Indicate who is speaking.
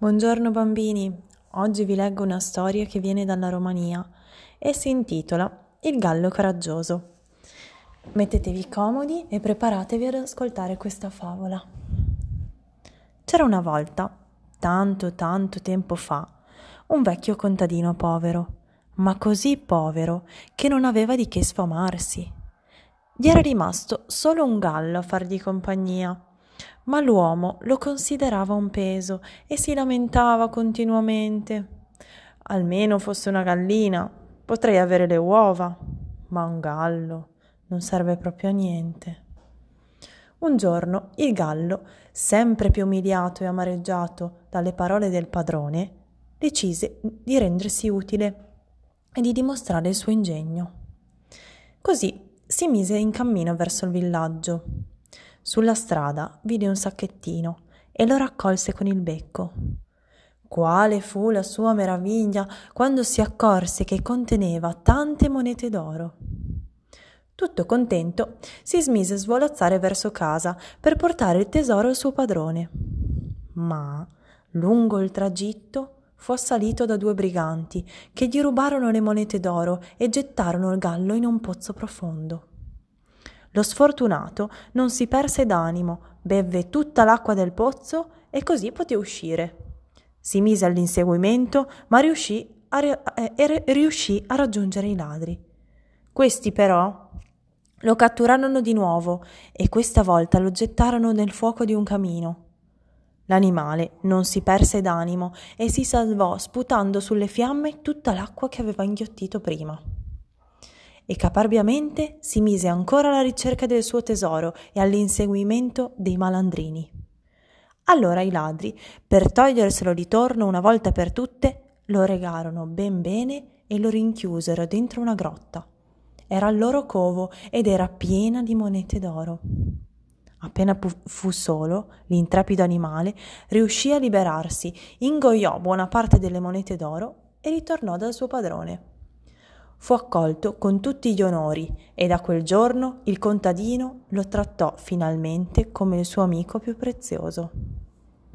Speaker 1: Buongiorno bambini, oggi vi leggo una storia che viene dalla Romania e si intitola Il gallo coraggioso. Mettetevi comodi e preparatevi ad ascoltare questa favola. C'era una volta, tanto tanto tempo fa, un vecchio contadino povero, ma così povero che non aveva di che sfamarsi. Gli era rimasto solo un gallo a fargli compagnia ma l'uomo lo considerava un peso e si lamentava continuamente. Almeno fosse una gallina, potrei avere le uova, ma un gallo non serve proprio a niente. Un giorno il gallo, sempre più umiliato e amareggiato dalle parole del padrone, decise di rendersi utile e di dimostrare il suo ingegno. Così si mise in cammino verso il villaggio. Sulla strada vide un sacchettino e lo raccolse con il becco. Quale fu la sua meraviglia quando si accorse che conteneva tante monete d'oro. Tutto contento, si smise a svolazzare verso casa per portare il tesoro al suo padrone. Ma, lungo il tragitto, fu assalito da due briganti che gli rubarono le monete d'oro e gettarono il gallo in un pozzo profondo. Lo sfortunato non si perse d'animo, bevve tutta l'acqua del pozzo e così poté uscire. Si mise all'inseguimento, ma riuscì a, eh, riuscì a raggiungere i ladri. Questi però lo catturarono di nuovo e questa volta lo gettarono nel fuoco di un camino. L'animale non si perse d'animo e si salvò sputando sulle fiamme tutta l'acqua che aveva inghiottito prima e caparbiamente si mise ancora alla ricerca del suo tesoro e all'inseguimento dei malandrini. Allora i ladri, per toglierselo di torno una volta per tutte, lo regarono ben bene e lo rinchiusero dentro una grotta. Era il loro covo ed era piena di monete d'oro. Appena fu solo, l'intrepido animale riuscì a liberarsi, ingoiò buona parte delle monete d'oro e ritornò dal suo padrone fu accolto con tutti gli onori e da quel giorno il contadino lo trattò finalmente come il suo amico più prezioso.